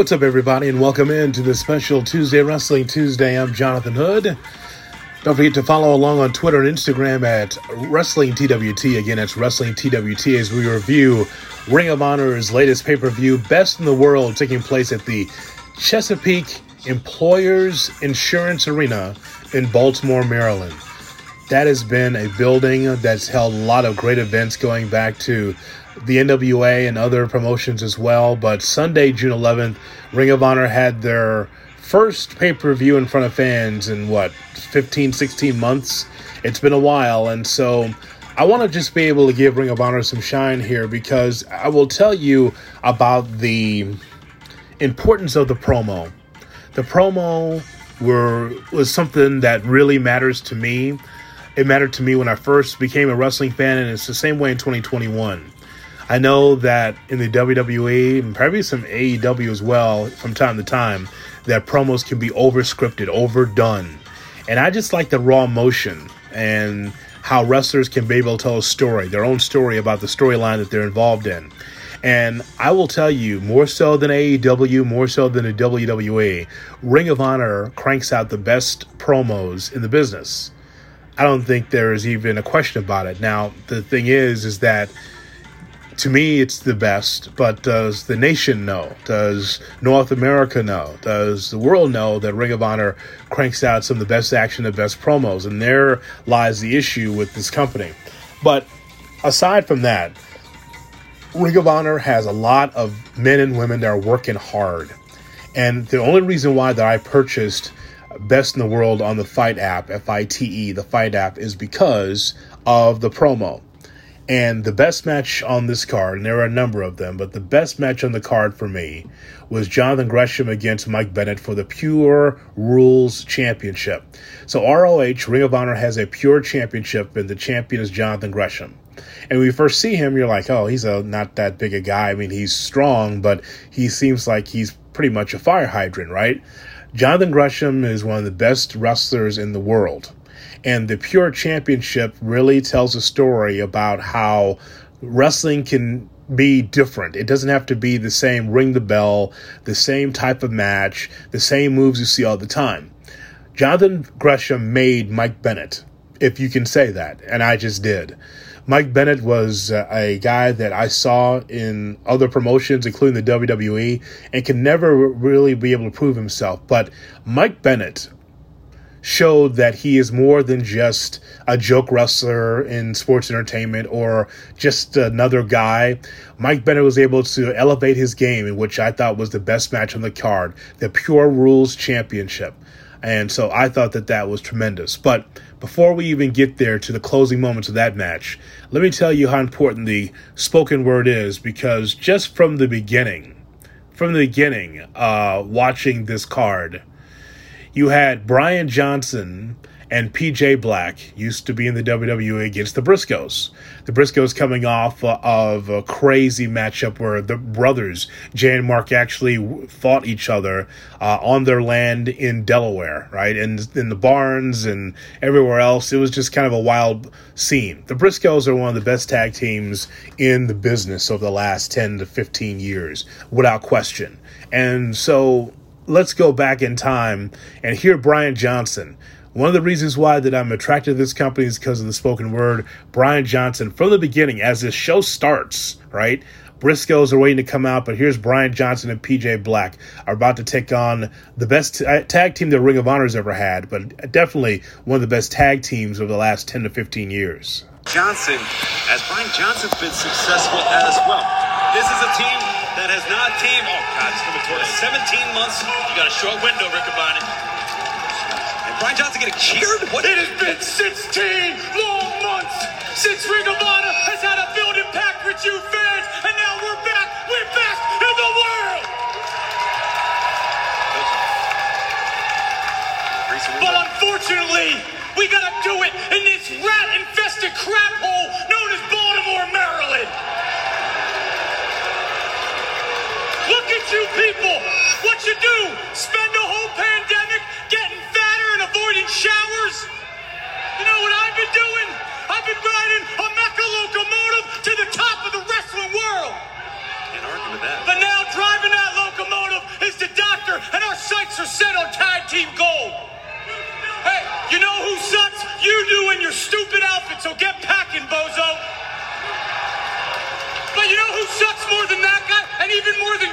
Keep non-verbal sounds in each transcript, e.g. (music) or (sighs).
What's up, everybody, and welcome in to the special Tuesday Wrestling Tuesday. I'm Jonathan Hood. Don't forget to follow along on Twitter and Instagram at Wrestling TWT. Again, it's Wrestling TWT as we review Ring of Honor's latest pay per view, Best in the World, taking place at the Chesapeake Employers Insurance Arena in Baltimore, Maryland. That has been a building that's held a lot of great events going back to the NWA and other promotions as well. But Sunday, June 11th, Ring of Honor had their first pay per view in front of fans in what, 15, 16 months? It's been a while. And so I want to just be able to give Ring of Honor some shine here because I will tell you about the importance of the promo. The promo were was something that really matters to me. It mattered to me when I first became a wrestling fan, and it's the same way in 2021. I know that in the WWE and probably some AEW as well, from time to time, that promos can be over scripted, overdone. And I just like the raw emotion and how wrestlers can be able to tell a story, their own story about the storyline that they're involved in. And I will tell you, more so than AEW, more so than the WWE, Ring of Honor cranks out the best promos in the business. I don't think there's even a question about it. Now, the thing is, is that to me, it's the best, but does the nation know? Does North America know? Does the world know that Ring of Honor cranks out some of the best action, the best promos? And there lies the issue with this company. But aside from that, Ring of Honor has a lot of men and women that are working hard. And the only reason why that I purchased Best in the World on the FITE app, F I T E, the FITE app, is because of the promo. And the best match on this card, and there are a number of them, but the best match on the card for me was Jonathan Gresham against Mike Bennett for the Pure Rules Championship. So ROH, Ring of Honor, has a pure championship, and the champion is Jonathan Gresham. And when you first see him, you're like, oh, he's a not that big a guy. I mean, he's strong, but he seems like he's pretty much a fire hydrant, right? Jonathan Gresham is one of the best wrestlers in the world. And the Pure Championship really tells a story about how wrestling can be different. It doesn't have to be the same ring the bell, the same type of match, the same moves you see all the time. Jonathan Gresham made Mike Bennett, if you can say that, and I just did. Mike Bennett was uh, a guy that I saw in other promotions, including the WWE, and can never really be able to prove himself. But Mike Bennett showed that he is more than just a joke wrestler in sports entertainment or just another guy. Mike Bennett was able to elevate his game, in which I thought was the best match on the card, the Pure Rules Championship. And so I thought that that was tremendous. But before we even get there to the closing moments of that match, let me tell you how important the spoken word is because just from the beginning, from the beginning, uh, watching this card, you had Brian Johnson and PJ Black used to be in the WWE against the Briscoes. The Briscoes coming off of a crazy matchup where the brothers, Jay and Mark, actually fought each other uh, on their land in Delaware, right? And in the barns and everywhere else. It was just kind of a wild scene. The Briscoes are one of the best tag teams in the business over the last 10 to 15 years, without question. And so let's go back in time and hear Brian Johnson one of the reasons why that I'm attracted to this company is because of the spoken word. Brian Johnson, from the beginning, as this show starts, right? Briscoes are waiting to come out, but here's Brian Johnson and PJ Black are about to take on the best t- uh, tag team that Ring of Honor's ever had, but definitely one of the best tag teams over the last 10 to 15 years. Johnson, as Brian Johnson's been successful as well. This is a team that has not teamed. Oh, God, it's coming toward us. 17 months. You got a short window, Riccaboni. Brian Johnson getting cheered? What? It has been 16 long months since Honor has had a build impact with you fans, and now we're back. We're back in the world. But unfortunately, we gotta do it in this rat-infested crap hole known as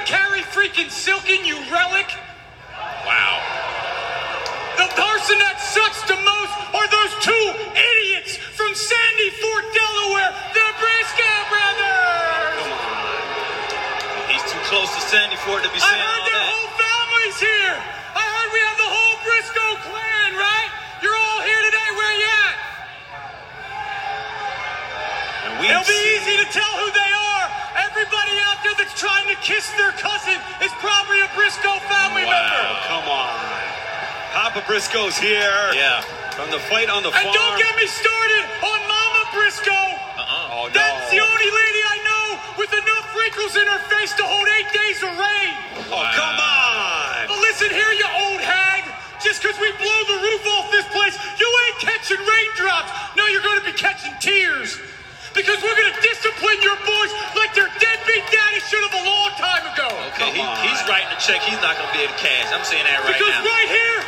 Carrie freaking Silken, you relic? Wow. The person that sucks the most are those two idiots from Sandy Fork, Delaware, the Briscoe brothers. Come on. He's too close to Sandy Fork to be saying that's trying to kiss their cousin is probably a Briscoe family Wow, member. come on. Papa Briscoe's here. Yeah. From the fight on the And farm. don't get me started on Mama Briscoe. Uh-uh. Oh, no. That's the only lady I know with enough wrinkles in her face to hold eight days of rain. Oh, come on. But listen here, you old hag. Just because we blow the roof off this place, you ain't catching raindrops. No, you're going to be catching tears. Because we're going to discipline your boys like their he, he's writing a check he's not going to be able to cash. I'm saying that right Because now. Because right here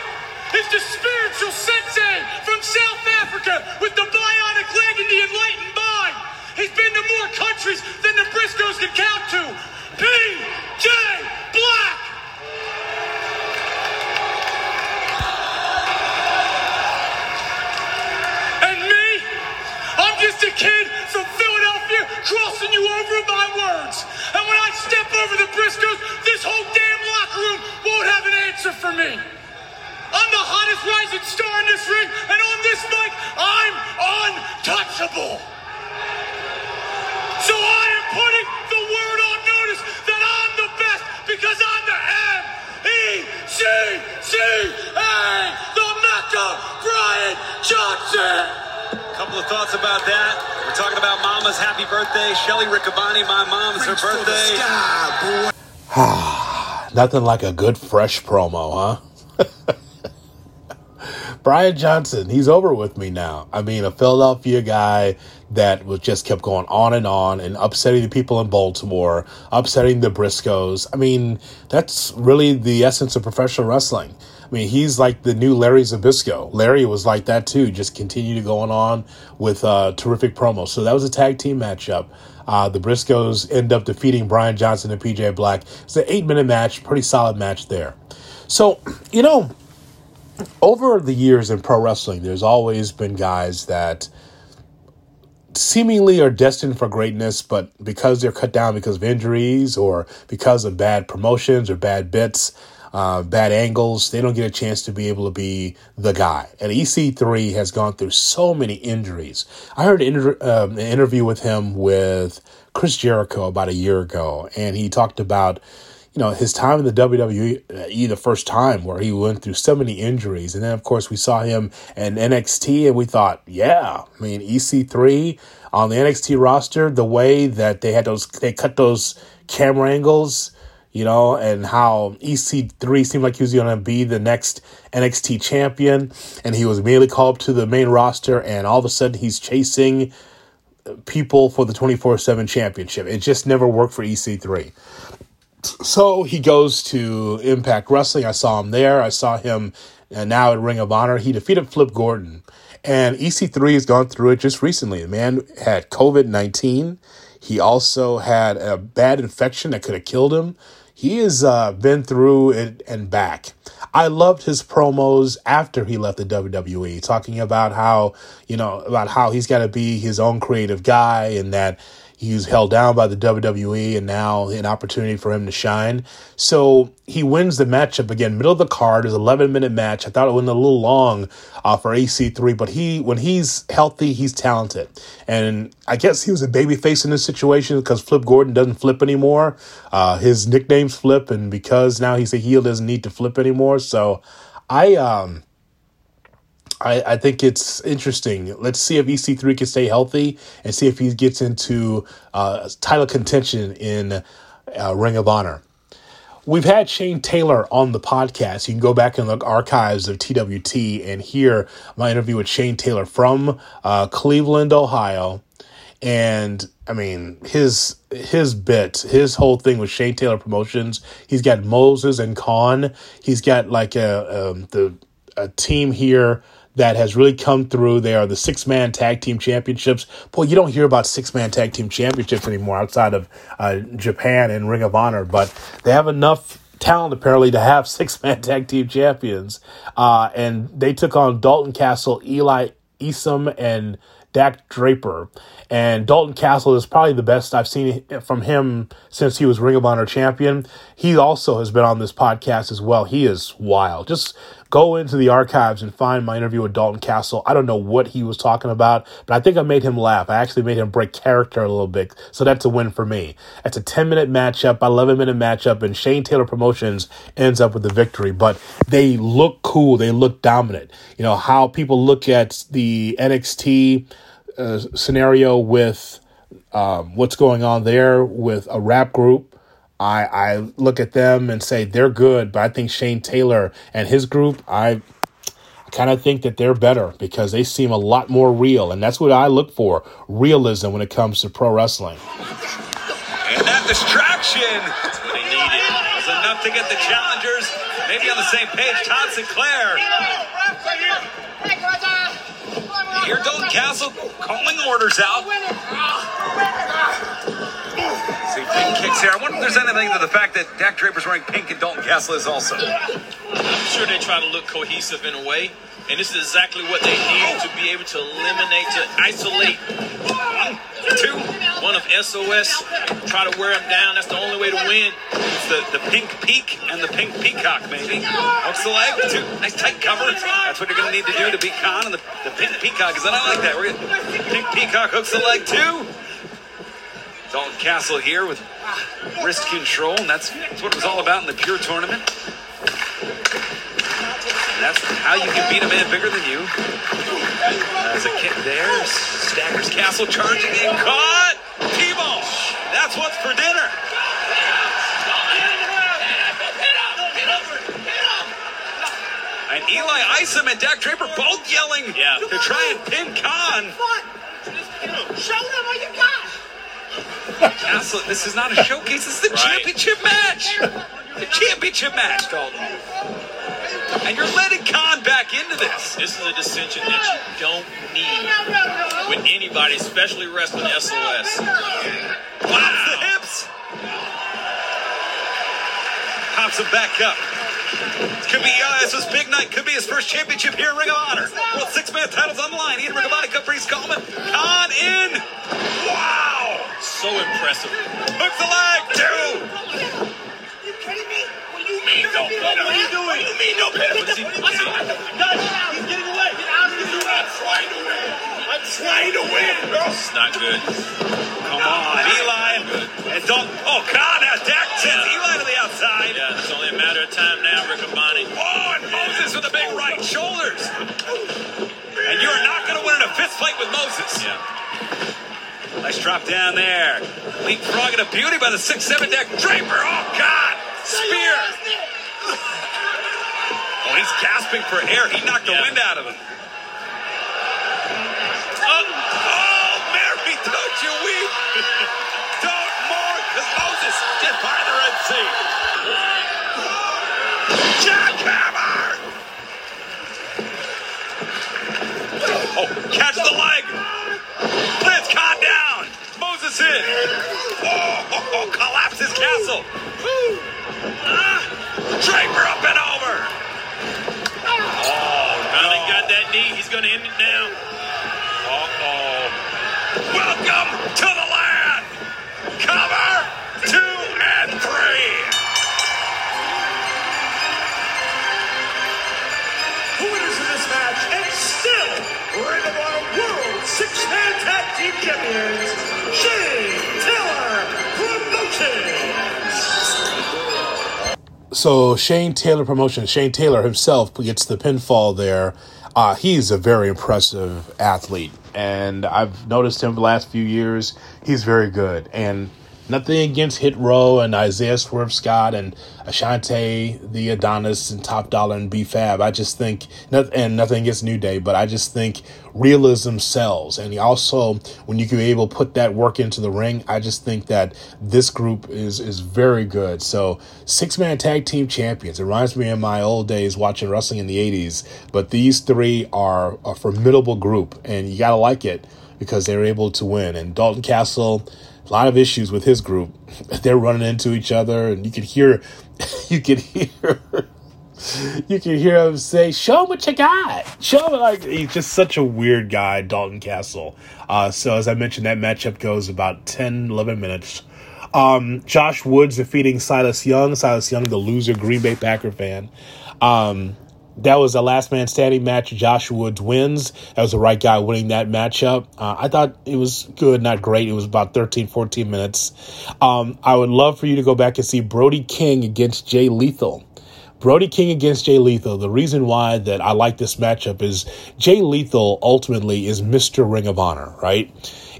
is the spiritual sensei from South Africa with the bionic leg and the enlightened mind. He's been to more countries than the Briscoes can count to. P.J. Black. And me, I'm just a kid from Philadelphia crossing you over in my words. I step over the Briscoes, this whole damn locker room won't have an answer for me. I'm the hottest rising star in this ring, and on this mic, I'm untouchable. So I am putting the word on notice that I'm the best because I'm the M-E-C-C-A, the Mecca Brian Johnson. Couple of thoughts about that. We're talking about Mama's happy birthday. Shelly Riccaboni, my mom, it's her birthday. (sighs) Nothing like a good fresh promo, huh? (laughs) Brian Johnson, he's over with me now. I mean, a Philadelphia guy that was just kept going on and on and upsetting the people in Baltimore, upsetting the Briscoes. I mean, that's really the essence of professional wrestling. I mean, he's like the new Larry Zbyszko. Larry was like that too, just continued to going on with uh, terrific promos. So that was a tag team matchup. Uh, the Briscoes end up defeating Brian Johnson and PJ Black. It's an eight minute match, pretty solid match there. So, you know, over the years in pro wrestling, there's always been guys that seemingly are destined for greatness, but because they're cut down because of injuries or because of bad promotions or bad bits, uh, bad angles, they don't get a chance to be able to be the guy. And EC3 has gone through so many injuries. I heard inter- um, an interview with him with Chris Jericho about a year ago, and he talked about you know, his time in the WWE, the first time where he went through so many injuries. And then, of course, we saw him in NXT and we thought, yeah, I mean, EC3 on the NXT roster, the way that they had those, they cut those camera angles, you know, and how EC3 seemed like he was going to be the next NXT champion. And he was immediately called up to the main roster and all of a sudden he's chasing people for the 24 7 championship. It just never worked for EC3 so he goes to Impact Wrestling. I saw him there. I saw him uh, now at Ring of Honor. He defeated Flip Gordon. And EC3 has gone through it just recently. The man had COVID 19. He also had a bad infection that could have killed him. He has uh, been through it and back. I loved his promos after he left the WWE, talking about how, you know, about how he's got to be his own creative guy and that he was held down by the WWE and now an opportunity for him to shine. So he wins the matchup again, middle of the card. is 11 minute match. I thought it went a little long uh, for EC3, but he, when he's healthy, he's talented. And I guess he was a babyface in this situation because Flip Gordon doesn't flip anymore. Uh, his nickname's Flip, and because now he's a heel, doesn't need to flip anymore. So I, um, I, I think it's interesting. Let's see if EC3 can stay healthy and see if he gets into uh, title contention in uh, Ring of Honor. We've had Shane Taylor on the podcast. You can go back and look archives of TWT and hear my interview with Shane Taylor from uh, Cleveland, Ohio. And I mean, his his bit, his whole thing with Shane Taylor Promotions. He's got Moses and Kaun. He's got like a um, the a team here that has really come through. They are the six man tag team championships. Boy, you don't hear about six man tag team championships anymore outside of uh, Japan and Ring of Honor, but they have enough talent apparently to have (laughs) six man tag team champions. Uh, and they took on Dalton Castle, Eli Isom, and Dak Draper. And Dalton Castle is probably the best I've seen from him since he was Ring of Honor champion. He also has been on this podcast as well. He is wild. Just go into the archives and find my interview with Dalton Castle. I don't know what he was talking about, but I think I made him laugh. I actually made him break character a little bit. So that's a win for me. It's a 10 minute matchup, 11 minute matchup, and Shane Taylor Promotions ends up with the victory. But they look cool. They look dominant. You know, how people look at the NXT uh, scenario with um, what's going on there with a rap group I I look at them and say they're good, but I think Shane Taylor and his group, I kind of think that they're better because they seem a lot more real, and that's what I look for: realism when it comes to pro wrestling. And that distraction needed was enough to get the challengers maybe on the same page. Todd Sinclair. Here, Dalton Castle calling orders out. See, pink kicks here. I wonder if there's anything to the fact that Dak Draper's wearing pink and Dalton Castle is also. I'm sure they try to look cohesive in a way, and this is exactly what they need to be able to eliminate, to isolate two, one of SOS, try to wear them down. That's the only way to win. It's the, the pink peak and the pink peacock, maybe. Hooks the leg, two, nice tight cover. That's what you're going to need to do to beat Kaun. And the, the pink peacock, is that I like that. We're gonna, pink peacock hooks the leg, too. Dalton Castle here with wrist control, and that's, that's what it was all about in the Pure Tournament. And that's how you can beat a man bigger than you. There's a kick there. Staggers Castle charging in. Caught! T-ball! That's what's for dinner. And Eli Isom and Dak Draper both yelling Yeah. to try and pin Kaun. Show them what you got. Castle, this is not a showcase. This is the Right. championship match. The championship match, Dalton. And you're letting Kaun back into this. This is a dissension that you don't need with anybody, especially wrestling SOS. Pops the hips. Pops him back up. Could be uh, this was big night. Could be his first championship here in Ring of Honor. World Six Man titles on the line. Ian Ring of Honor Caprice Coleman. Kaun in. Wow. So impressive. Hooks the leg. Two. You kidding me? What do you mean no pin? What are you doing? What do you mean no pin? What is he- what's he- Guys, he's getting away. Get out of here. I'm trying to win. I'm trying to win. It's not good. Come on, Eli and, don't. Oh, God, has Dak sends Eli to the outside. Yeah, it's only a matter of time now, Riccaboni. Oh, and Moses with the big right shoulders. Oh, and you are not going to win in a fist fight with Moses. Yeah. Nice drop down there. Leapfrogging a beauty by the 6-7 Dak. Draper, oh, God. Spear. Oh, he's gasping for air. He knocked the Yeah. wind out of him. Oh, oh, Mary, don't you weep. (laughs) don't mourn, because Moses did part the Red Sea. Jackhammer! Oh, catch the Oh, oh, oh, collapses Castle. Ah, Draper up and over. Oh, Finally no. got that knee. He's going to end it now. So Shane Taylor promotion. Shane Taylor himself gets the pinfall there. Uh, he's a very impressive athlete, and I've noticed him the last few years. He's very good, and Nothing against Hit Row and Isaiah Swerve Scott and Ashante, the Adonis, and Top Dollar and B Fab. I just think, and nothing against New Day, but I just think realism sells. And also, when you can be able to put that work into the ring, I just think that this group is is very good. So, six man tag team champions. It reminds me of my old days watching wrestling in the 80s. But these three are a formidable group, and you got to like it because they're able to win. And Dalton Castle a lot of issues with his group. (laughs) They're running into each other, and you can hear, (laughs) you can hear, (laughs) you can hear him say, "Show what you got." Show like he's just such a weird guy, Dalton Castle. Uh, so as I mentioned, that matchup goes about 10, 11 minutes. Um, Josh Woods defeating Silas Young. Silas Young, the loser Green Bay Packer fan. Um, that was a last man standing match. Joshua Woods wins. That was the right guy winning that matchup. Uh, I thought it was good, not great. It was about 13, 14 minutes. Um, I would love for you to go back and see Brody King against Jay Lethal. Brody King against Jay Lethal. The reason why that I like this matchup is Jay Lethal ultimately is Mr. Ring of Honor, right?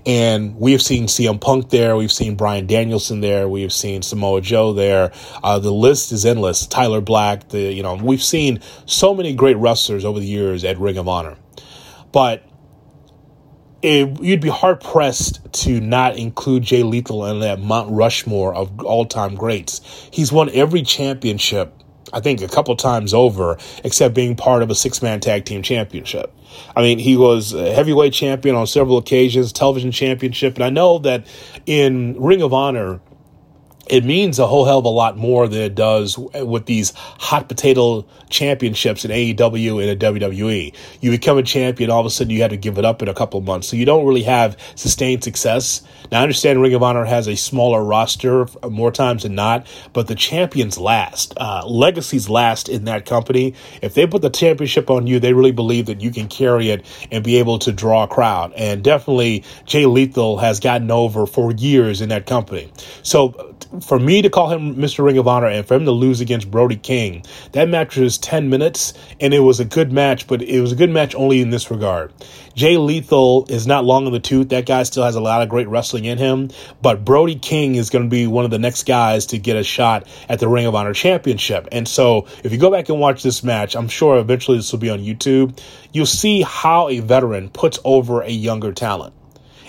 And we have seen CM Punk there. We've seen Bryan Danielson there. We have seen Samoa Joe there. Uh, the list is endless. Tyler Black, the, you know, we've seen so many great wrestlers over the years at Ring of Honor. But it, you'd be hard pressed to not include Jay Lethal in that Mount Rushmore of all time greats. He's won every championship I think a couple times over, except being part of a six man tag team championship. I mean, he was a heavyweight champion on several occasions, television championship, and I know that in Ring of Honor, it means a whole hell of a lot more than it does with these hot potato championships in AEW and in WWE. You become a champion, all of a sudden you had to give it up in a couple months. So you don't really have sustained success. Now, I understand Ring of Honor has a smaller roster more times than not, but the champions last. Uh, legacies last in that company. If they put the championship on you, they really believe that you can carry it and be able to draw a crowd. And definitely, Jay Lethal has gotten over for years in that company. So for me to call him Mr. Ring of Honor and for him to lose against Brody King, that match was 10 minutes and it was a good match, but it was a good match only in this regard. Jay Lethal is not long in the tooth. That guy still has a lot of great wrestling in him, but Brody King is going to be one of the next guys to get a shot at the Ring of Honor Championship. And so if you go back and watch this match, I'm sure eventually this will be on YouTube, you'll see how a veteran puts over a younger talent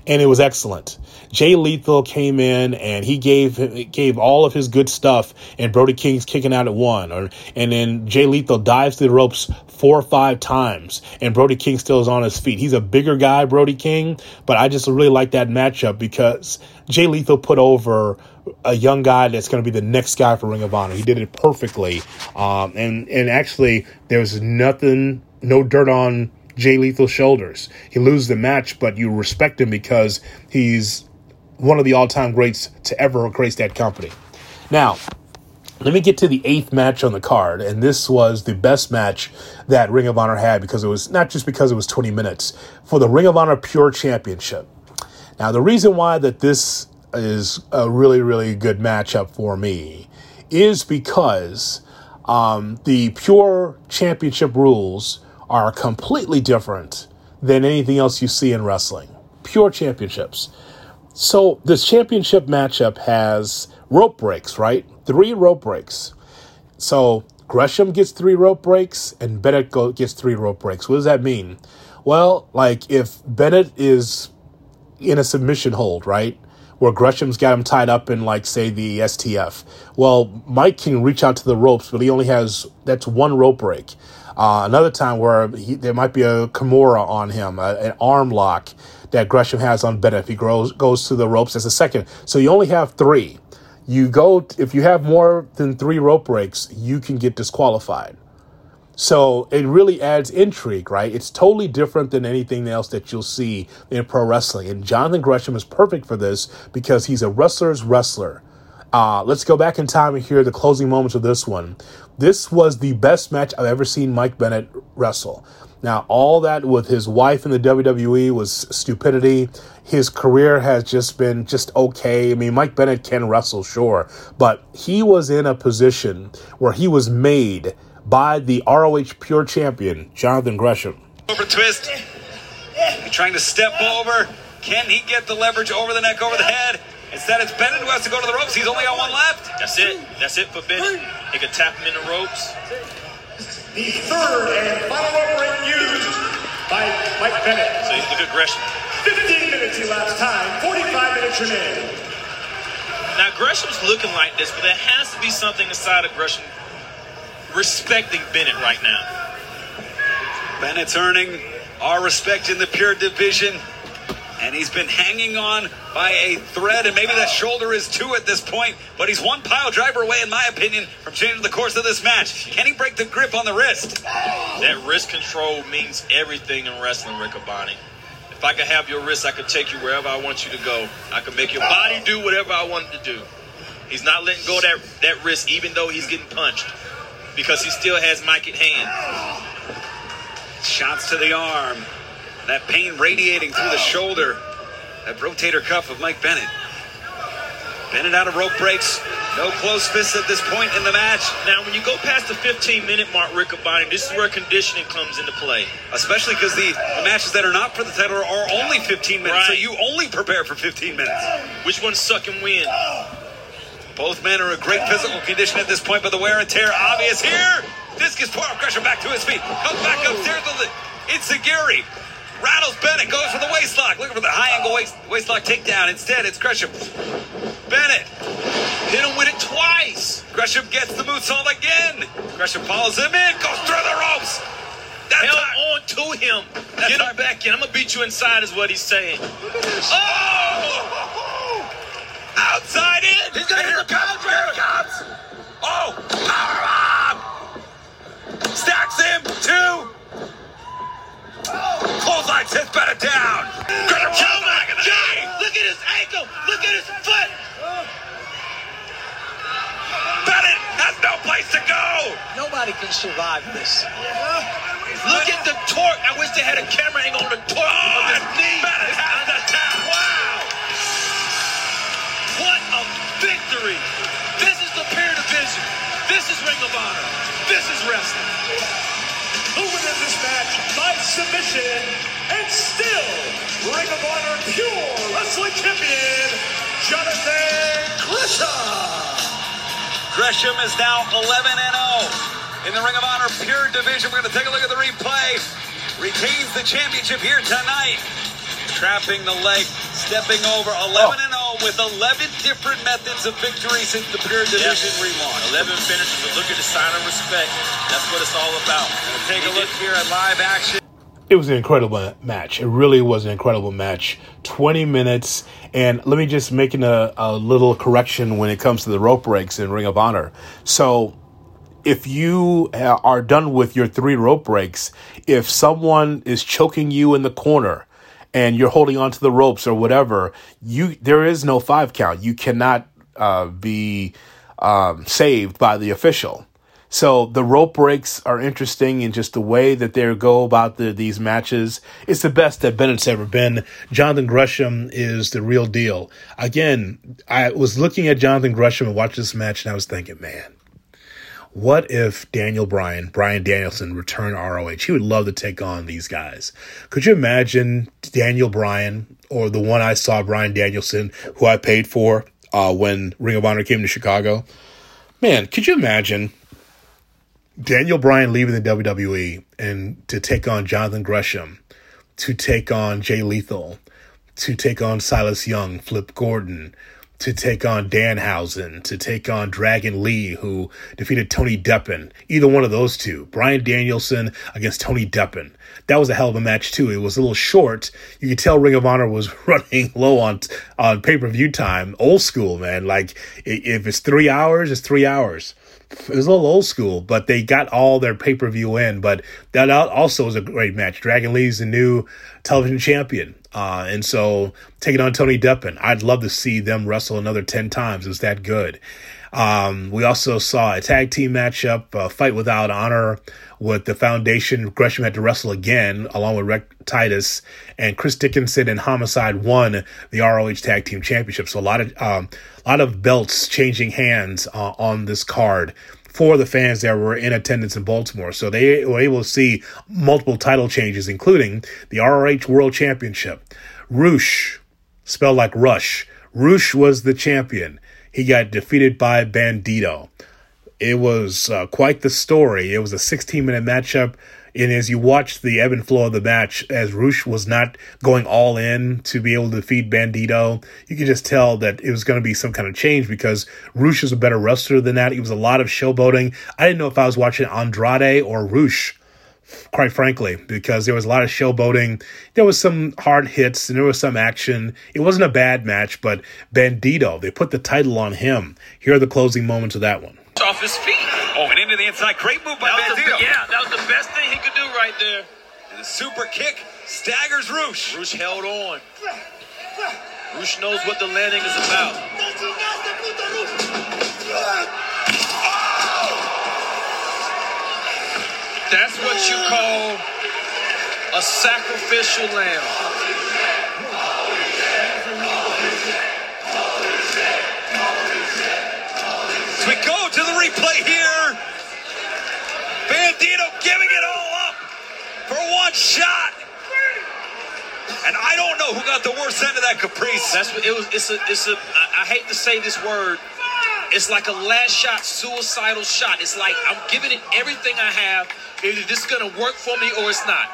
and it was excellent. Jay Lethal came in and he gave gave all of his good stuff, and Brody King's kicking out at one, or and then Jay Lethal dives to the ropes four or five times, and Brody King still is on his feet. He's a bigger guy, Brody King, but I just really like that matchup because Jay Lethal put over a young guy that's going to be the next guy for Ring of Honor. He did it perfectly, um, and and actually there was nothing, no dirt on Jay Lethal's shoulders. He loses the match, but you respect him because he's one of the all time greats to ever grace that company. Now, let me get to the eighth match on the card, and this was the best match that Ring of Honor had because it was not just because it was 20 minutes for the Ring of Honor Pure Championship. Now, the reason why that this is a really, really good matchup for me is because um, the Pure Championship rules are completely different than anything else you see in wrestling. Pure championships. So this championship matchup has rope breaks, right? Three rope breaks. So Gresham gets three rope breaks and Bennett gets three rope breaks. What does that mean? Well, like if Bennett is in a submission hold, right? Where Gresham's got him tied up in, like, say, the STF. Well, Mike can reach out to the ropes, but he only has that's one rope break. Uh, another time where he, there might be a Kimura on him, a, an arm lock that Gresham has on Bennett if he grows, goes to the ropes as a second. So you only have three. You go if you have more than three rope breaks, you can get disqualified. So it really adds intrigue, right? It's totally different than anything else that you'll see in pro wrestling. And Jonathan Gresham is perfect for this because he's a wrestler's wrestler. Uh, let's go back in time and hear the closing moments of this one. This was the best match I've ever seen Mike Bennett wrestle. Now, all that with his wife in the WWE was stupidity. His career has just been just okay. I mean, Mike Bennett can wrestle, sure, but he was in a position where he was made by the ROH Pure Champion, Jonathan Gresham. Over twist. Trying to step over. Can he get the leverage over the neck, over the head? Instead, it's Bennett who has to go to the ropes. He's only got one left. That's it. That's it for Bennett. They can tap him in the ropes. The third and final rope break used by Mike Bennett. So look at Gresham. 15 minutes elapsed time, 45 minutes remaining. Now Gresham's looking like this, but there has to be something inside of Gresham respecting Bennett right now. Bennett's earning our respect in the pure division. And he's been hanging on by a thread, and maybe that shoulder is two at this point, but he's one pile driver away, in my opinion, from changing the course of this match. Can he break the grip on the wrist? That wrist control means everything in wrestling, Riccaboni. If I could have your wrist, I could take you wherever I want you to go. I could make your body do whatever I want it to do. He's not letting go of that, that wrist, even though he's getting punched, because he still has Mike at hand. Shots to the arm. That pain radiating through the shoulder. That rotator cuff of Mike Bennett. Bennett out of rope breaks. No close fists at this point in the match. Now, when you go past the 15 minute mark, Riccaboni, this is where conditioning comes into play. Especially because the, the, matches that are not for the title are only 15 minutes. Right. So you only prepare for 15 minutes. Which one's suck and win? Both men are in great physical condition at this point, but the wear and tear obvious here. Discus Power Crusher back to his feet. Comes back upstairs it. It's Gary. Rattles Bennett, goes for the waist lock, looking for the high angle waist, waist lock takedown. Instead, it's Gresham. Bennett hit him with it twice. Gresham gets the moonsault again. Gresham follows him in, goes through the ropes. That Held time. on to him. That Get him back in. I'm gonna beat you inside, is what he's saying. Oh! Outside in. He's gonna hit the power Here it comes. Oh! Power bomb. Stacks him. Two. Clothesline sits better down. Gresham oh my God! Look at his ankle. Look at his foot. Bennett has no place to go. Nobody can survive this. Look at the torque. I wish they had a camera angle on the torque oh, of his knee. Bennett has the tap. Wow. What a victory. This is the Pure Division. This is Ring of Honor. This is wrestling who wins this match by submission and still Ring of Honor Pure Wrestling Champion, Jonathan Gresham. Gresham is now 11 and 0 in the Ring of Honor Pure Division. We're going to take a look at the replay. Retains the championship here tonight. Trapping the leg, stepping over 11 and oh. 0 with 11 different methods of victory since the Pure Division yes. relaunch. 11 finishes, but look at the sign of respect. That's what it's all about. Take a look here at live action. It was an incredible match. It really was an incredible match. 20 minutes. And let me just make a, a little correction when it comes to the rope breaks in Ring of Honor. So if you are done with your three rope breaks, if someone is choking you in the corner, and you're holding onto the ropes or whatever, you there is no five count. You cannot uh, be um, saved by the official. So the rope breaks are interesting in just the way that they go about the, these matches. It's the best that Bennett's ever been. Jonathan Gresham is the real deal. Again, I was looking at Jonathan Gresham and watched this match, and I was thinking, man, what if Daniel Bryan, Bryan Danielson, returned ROH? He would love to take on these guys. Could you imagine Daniel Bryan or the one I saw, Bryan Danielson, who I paid for uh, when Ring of Honor came to Chicago? Man, could you imagine Daniel Bryan leaving the WWE and to take on Jonathan Gresham, to take on Jay Lethal, to take on Silas Young, Flip Gordon, to take on Danhausen, to take on Dragon Lee, who defeated Tony Deppen. Either one of those two. Bryan Danielson against Tony Deppen. That was a hell of a match too. It was a little short. You could tell Ring of Honor was (laughs) running low on on pay per view time. Old school, man. Like if it's three hours, it's three hours it was a little old school, but they got all their pay per view in. But that also was a great match. Dragon Lee's the new television champion. Uh, and so taking on Tony Deppen, I'd love to see them wrestle another 10 times. It's that good. Um, we also saw a tag team matchup, a fight without honor with the foundation. Gresham had to wrestle again along with Rick Titus and Chris Dickinson and Homicide won the ROH tag team championship. So a lot of, um, a lot of belts changing hands uh, on this card for the fans that were in attendance in Baltimore. So they were able to see multiple title changes, including the ROH World Championship. Roosh, spelled like Rush, Rush was the champion. He got defeated by Bandito. It was uh, quite the story. It was a 16 minute matchup. And as you watch the ebb and flow of the match, as Rush was not going all in to be able to defeat Bandito, you can just tell that it was going to be some kind of change because Rush is a better wrestler than that. It was a lot of showboating. I didn't know if I was watching Andrade or Rush quite frankly, because there was a lot of showboating. There was some hard hits and there was some action. It wasn't a bad match, but Bandito, they put the title on him. Here are the closing moments of that one. Off his feet. Oh, and into the inside. Great move by That the, Bandito. yeah, that was the best right there. And the super kick staggers Roosh. Roosh held on. Roosh knows what the landing is about. That's what you call a sacrificial lamb. As we go to the replay here. Bandito giving it all up for one shot. And I don't know who got the worst end of that Caprice. That's what it was. It's a. It's a. I, I hate to say this word. It's like a last shot, suicidal shot. It's like I'm giving it everything I have. Either this is gonna work for me or it's not.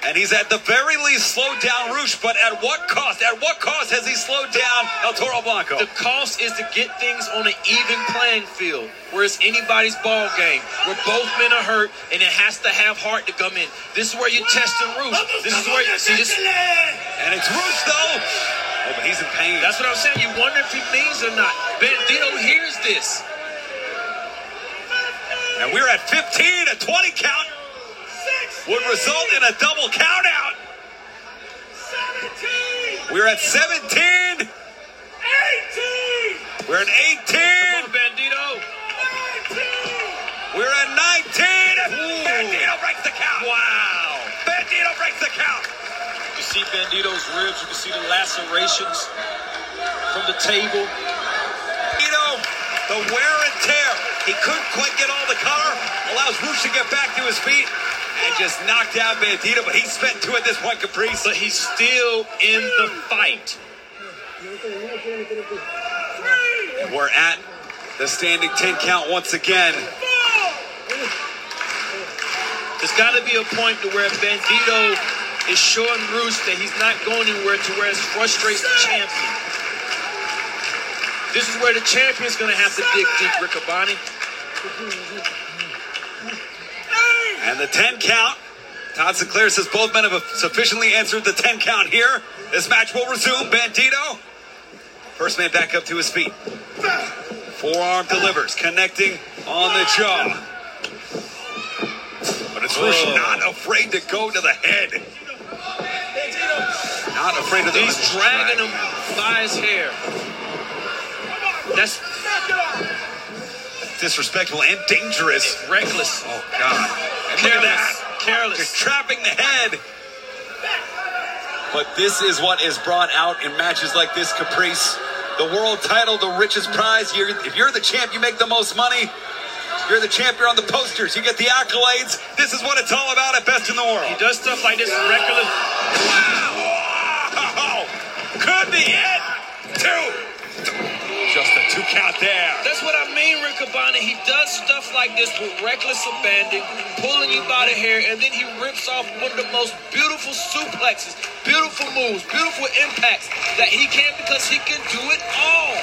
And he's at the very least slowed down Roosh, but at what cost? At what cost has he slowed down El Toro Blanco? The cost is to get things on an even playing field, where it's anybody's ball game, where both men are hurt, and it has to have heart to come in. This is where you're testing Roosh. This is where you see this. And it's Roosh though. Oh, but he's in pain. That's what I'm saying. You wonder if he means or not. Bandito hears this. And we're at 15, a 20 count would result in a double count out. We're at 17. 18. We're at 18. Come on, Bandito. We're at 19. And Bandito breaks the count. Wow. Bandito breaks the count. You see Bandito's ribs. You can see the lacerations from the table. Bandito, the wear and tear. He couldn't quite get all the color. Allows Roosh to get back to his feet. And just knocked out Bandito, but he's spent two at this point, Caprice. But he's still in the fight. We're at the standing 10 count once again. There's got to be a point to where Bandito is showing Roos that he's not going anywhere to where it frustrates the champion. This is where the champion's going to have to dig deep, Riccaboni. And the 10 count. Todd Sinclair says both men have sufficiently answered the 10 count here. This match will resume. Bandito. First man back up to his feet. Forearm delivers, connecting on the jaw. But it's Rush not afraid to go to the head. Not afraid of the He's dragging him by his hair. That's disrespectful and dangerous. reckless, Oh God! Careless. Just careless. trapping the head. But this is what is brought out in matches like this, Caprice. The world title, the richest prize. You're, if you're the champ, you make the most money. You're the champ, you're on the posters, you get the accolades. This is what it's all about at Best in the World. He does stuff like this reckless. Wow! Could be it. Two. Two count there. That's what I mean, Riccaboni. He does stuff like this with reckless abandon, pulling you by the hair, and then he rips off one of the most beautiful suplexes, beautiful moves, beautiful impacts that he can because he can do it all.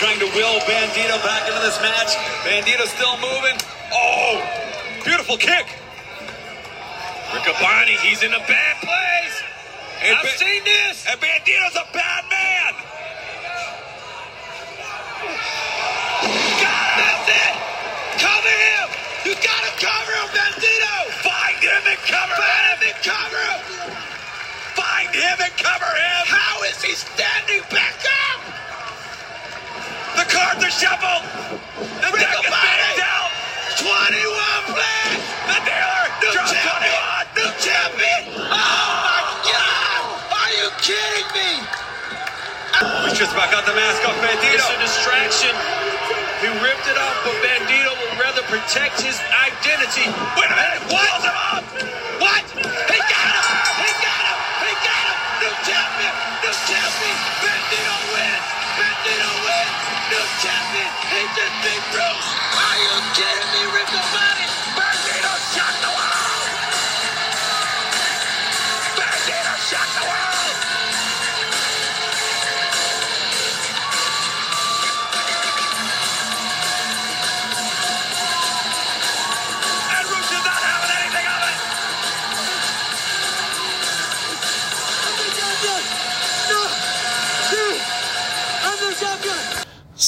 Trying to will Bandito back into this match. Bandito still moving. Oh, beautiful kick. Riccaboni, he's in a bad place. And I've Ba- seen this. And Bandito's a bad man. That's it. Cover him. You gotta cover him, Bandito. Find him and cover Find him. him and cover him. Find him and cover him. How is he standing back up? The cards are shuffled. The deck is being dealt. 21 plays. The dealer New champion! 21. New champion! Oh kidding me? Just about got the mask off Bandito. It's a distraction. He ripped it off, but Bandito would rather protect his identity. Wait a minute. What? Him up. What? He got him. He got him. He got him. New champion. New champion. Bandito wins. Bandito wins. New champion. He just beat Bruce. Are you kidding me, Rick?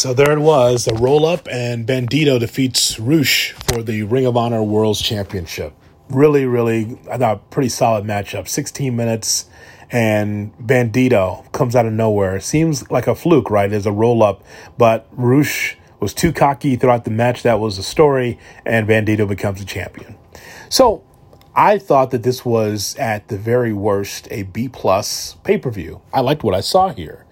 So there it was, the roll up, and Bandito defeats Rush for the Ring of Honor World's Championship. Really, really, I thought pretty solid matchup. 16 minutes, and Bandito comes out of nowhere. Seems like a fluke, right? As a roll up, but Rush was too cocky throughout the match. That was the story, and Bandito becomes a champion. So I thought that this was at the very worst a B plus pay per view. I liked what I saw here.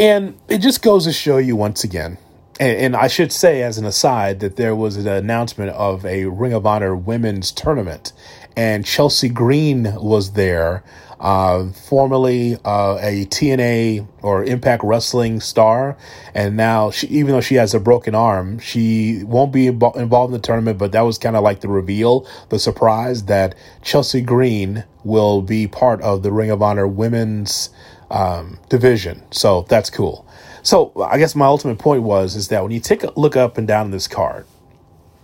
And it just goes to show you once again, and, and, I should say as an aside that there was an announcement of a Ring of Honor women's tournament, and Chelsea Green was there, uh, formerly uh, a TNA or Impact Wrestling star, and now she, even though she has a broken arm, she won't be involved in the tournament. But that was kind of like the reveal, the surprise that Chelsea Green will be part of the Ring of Honor women's um, division. So that's cool. So I guess my ultimate point was is that when you take a look up and down this card,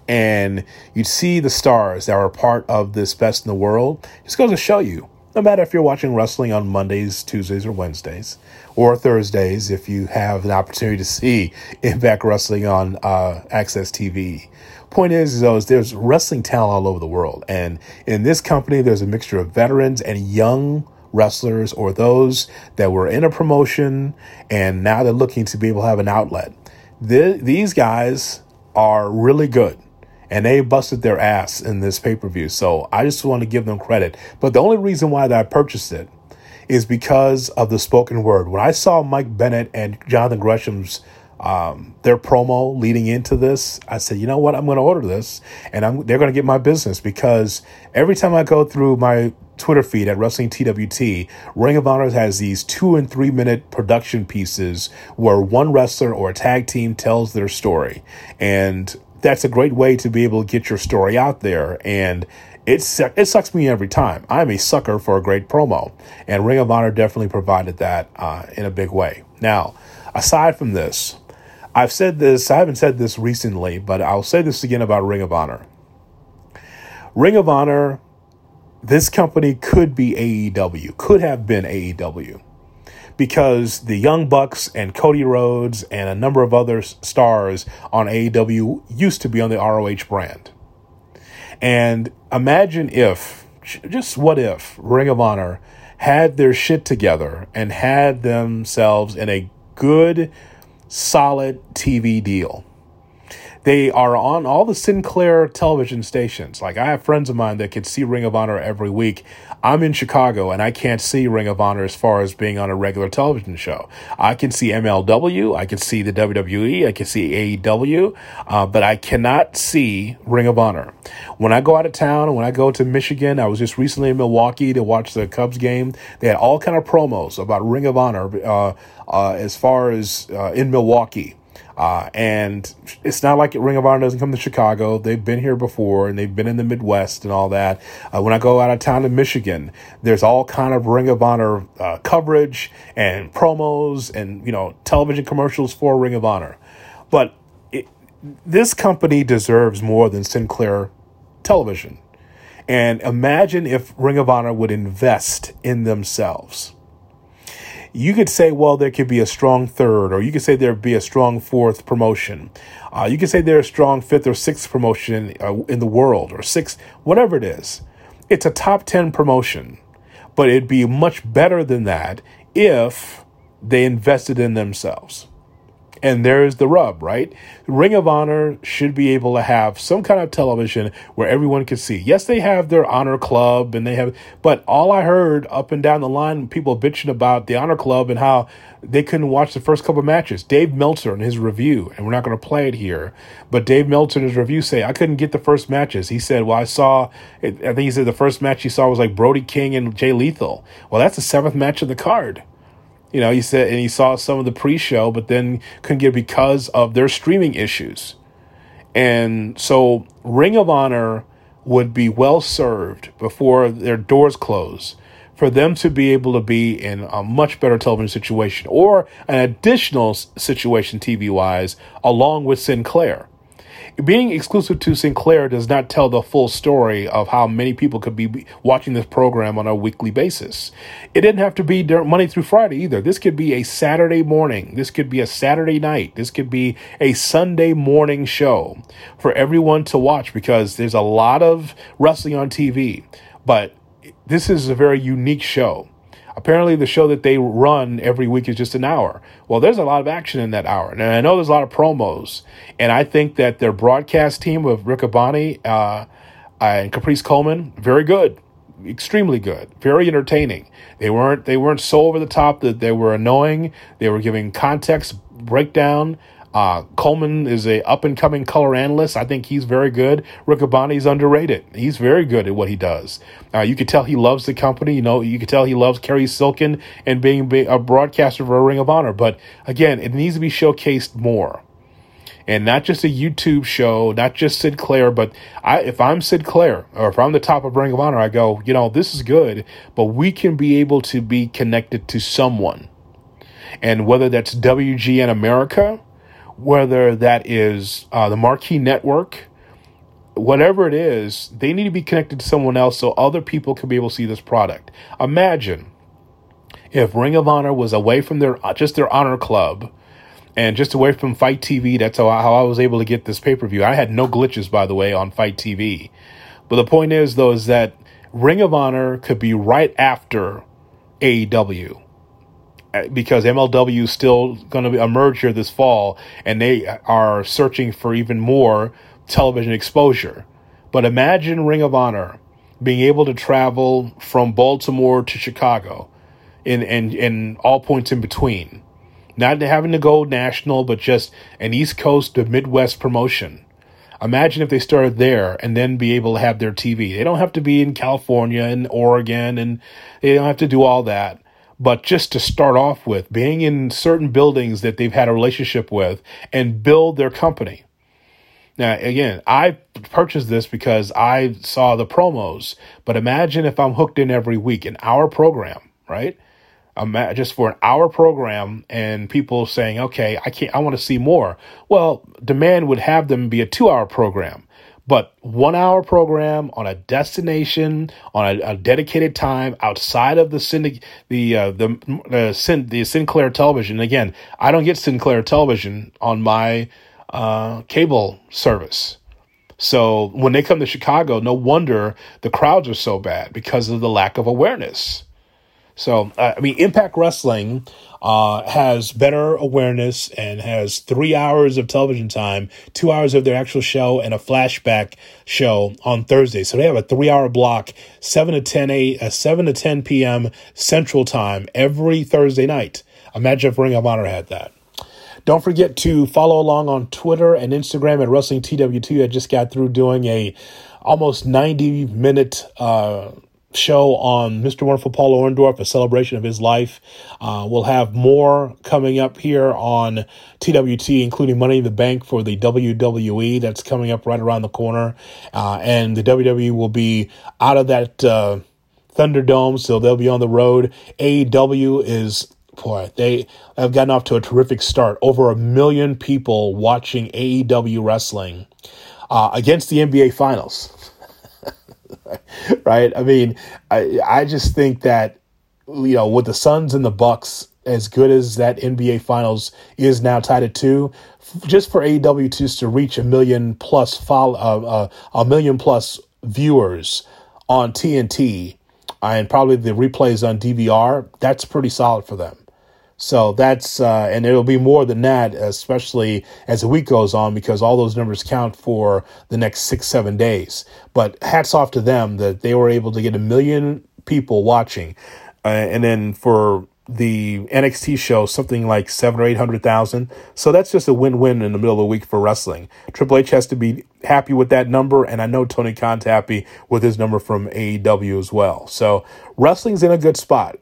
and you see the stars that are part of this best in the world, just goes to show you. No matter if you're watching wrestling on Mondays, Tuesdays, or Wednesdays, or Thursdays, if you have an opportunity to see (laughs) Impact Wrestling on uh, AXS TV. Point is, though, is there's wrestling talent all over the world, and in this company, there's a mixture of veterans and young wrestlers or those that were in a promotion and now they're looking to be able to have an outlet. The, these guys are really good and they busted their ass in this pay per view. So I just want to give them credit. But the only reason why that I purchased it is because of the spoken word. When I saw Mike Bennett and Jonathan Gresham's um, their promo leading into this, I said, you know what, I'm going to order this, and I'm, they're going to get my business because every time I go through my Twitter feed at Wrestling TWT, Ring of Honor has these two and three minute production pieces where one wrestler or a tag team tells their story. And that's a great way to be able to get your story out there. And it's, it sucks me every time. I'm a sucker for a great promo. And Ring of Honor definitely provided that uh, in a big way. Now, aside from this, I've said this, I haven't said this recently, but I'll say this again about Ring of Honor. Ring of Honor this company could be AEW, could have been AEW, because the Young Bucks and Cody Rhodes and a number of other stars on AEW used to be on the ROH brand. And imagine if, just what if, Ring of Honor had their shit together and had themselves in a good, solid TV deal they are on all the Sinclair television stations. Like I have friends of mine that can see Ring of Honor every week. I'm in Chicago and I can't see Ring of Honor as far as being on a regular television show. I can see MLW, I can see the WWE, I can see AEW, uh, but I cannot see Ring of Honor. When I go out of town, when I go to Michigan, I was just recently in Milwaukee to watch the Cubs game. They had all kind of promos about Ring of Honor uh, uh, as far as uh, in Milwaukee. Uh, and it's not like Ring of Honor doesn't come to Chicago. They've been here before and they've been in the Midwest and all that. Uh, when I go out of town to Michigan, there's all kind of Ring of Honor uh, coverage and promos and, you know, television commercials for Ring of Honor. But it, this company deserves more than Sinclair Television. And imagine if Ring of Honor would invest in themselves you could say, well, there could be a strong third, or you could say there'd be a strong fourth promotion. Uh, you could say there's a strong fifth or sixth promotion uh, in the world, or sixth, whatever it is. It's a top 10 promotion, but it'd be much better than that if they invested in themselves. And there's the rub, right? Ring of Honor should be able to have some kind of television where everyone can see. Yes, they have their honor club and they have, but all I heard up and down the line, people bitching about the honor club and how they couldn't watch the first couple matches. Dave Meltzer in his review, and we're not going to play it here, but Dave Meltzer in his review say I couldn't get the first matches. He said, "Well, I saw. I think he said the first match he saw was like Brody King and Jay Lethal. Well, that's the seventh match of the card." You know, he said, and he saw some of the pre-show, but then couldn't get because of their streaming issues. And so, Ring of Honor would be well served before their doors close for them to be able to be in a much better television situation or an additional situation TV wise, along with Sinclair. Being exclusive to Sinclair does not tell the full story of how many people could be watching this program on a weekly basis. It didn't have to be Monday through Friday either. This could be a Saturday morning. This could be a Saturday night. This could be a Sunday morning show for everyone to watch because there's a lot of wrestling on TV. But this is a very unique show. Apparently, the show that they run every week is just an hour. Well, there's a lot of action in that hour. And I know there's a lot of promos. And I think that their broadcast team of Riccaboni uh, and Caprice Coleman, very good. Extremely good, very entertaining. They weren't they weren't so over the top that they were annoying. They were giving context breakdown uh, Coleman is a up and coming color analyst. I think he's very good. Riccaboni's underrated. He's very good at what he does. Uh, you could tell he loves the company. You know, you could tell he loves Cary Silkin and being a broadcaster for Ring of Honor. But again, it needs to be showcased more. And not just a YouTube show, not just Sinclair, but I, if I'm Sinclair or if I'm the top of Ring of Honor, I go, you know, this is good, but we can be able to be connected to someone. And whether that's WGN America, whether that is uh, the Marquee Network, whatever it is, they need to be connected to someone else so other people can be able to see this product. Imagine if Ring of Honor was away from their uh, just their honor club and just away from FITE TV. That's how I, how I was able to get this pay per view. I had no glitches, by the way, on FITE TV. But the point is, though, is that Ring of Honor could be right after AEW Uh, because MLW is still going to emerge here this fall, and they are searching for even more television exposure. But imagine Ring of Honor being able to travel from Baltimore to Chicago, in and in all points in between, not having to go national, but just an East Coast to Midwest promotion. Imagine if they started there and then be able to have their TV. They don't have to be in California and Oregon, and they don't have to do all that but just to start off with, being in certain buildings that they've had a relationship with and build their company. Now, again, I purchased this because I saw the promos, but imagine if I'm hooked in every week, an hour program, right? just for an hour program and people saying, okay, I can't, I want to see more. Well, demand would have them be a two hour program. But one hour program on a destination on a, a dedicated time outside of the syndic- the uh, the the, the Sinclair television. Again, I don't get Sinclair television on my uh, cable service. So when they come to Chicago, no wonder the crowds are so bad because of the lack of awareness. So, uh, I mean, Impact Wrestling uh, has better awareness and has three hours of television time, two hours of their actual show, and a flashback show on Thursday. So they have a three-hour block, seven to ten a uh, seven to ten p.m. Central Time every Thursday night. Imagine if Ring of Honor had that. Don't forget to follow along on Twitter and Instagram at Wrestling TWT. I just got through doing a almost 90 minute uh, show on Mr. Wonderful Paul Orndorff, a celebration of his life. Uh, we'll have more coming up here on TWT, including Money in the Bank for the WWE that's coming up right around the corner. Uh, and the WWE will be out of that uh, Thunderdome, so they'll be on the road. AEW is boy, they have gotten off to a terrific start. Over a million people watching AEW wrestling uh, against the NBA Finals. (laughs) right? I mean, I I just think that you know with the Suns and the Bucks as good as that NBA Finals is now tied at two, just for AEW to to reach a million plus follow uh, uh, a million plus viewers on TNT and probably the replays on DVR, that's pretty solid for them. So that's, uh, and it'll be more than that, especially as the week goes on, because all those numbers count for the next six, seven days. But hats off to them that they were able to get a million people watching. Uh, and then for the NXT show, something like seven or 800,000. So that's just a win win in the middle of the week for wrestling. Triple H has to be happy with that number. And I know Tony Khan's happy with his number from AEW as well. So wrestling's in a good spot.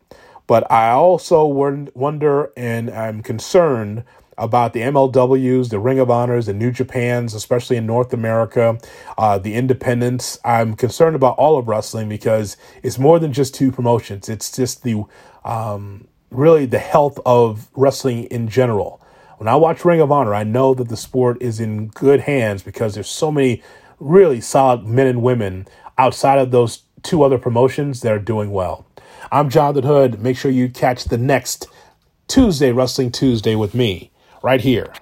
But I also wonder and I'm concerned about the MLWs, the Ring of Honors, the New Japans, especially in North America, uh, the independents. I'm concerned about all of wrestling because it's more than just two promotions. It's just the um, really the health of wrestling in general. When I watch Ring of Honor, I know that the sport is in good hands because there's so many really solid men and women outside of those two other promotions that are doing well. I'm Jonathan Hood. Make sure you catch the next Tuesday, Wrestling Tuesday, with me right here.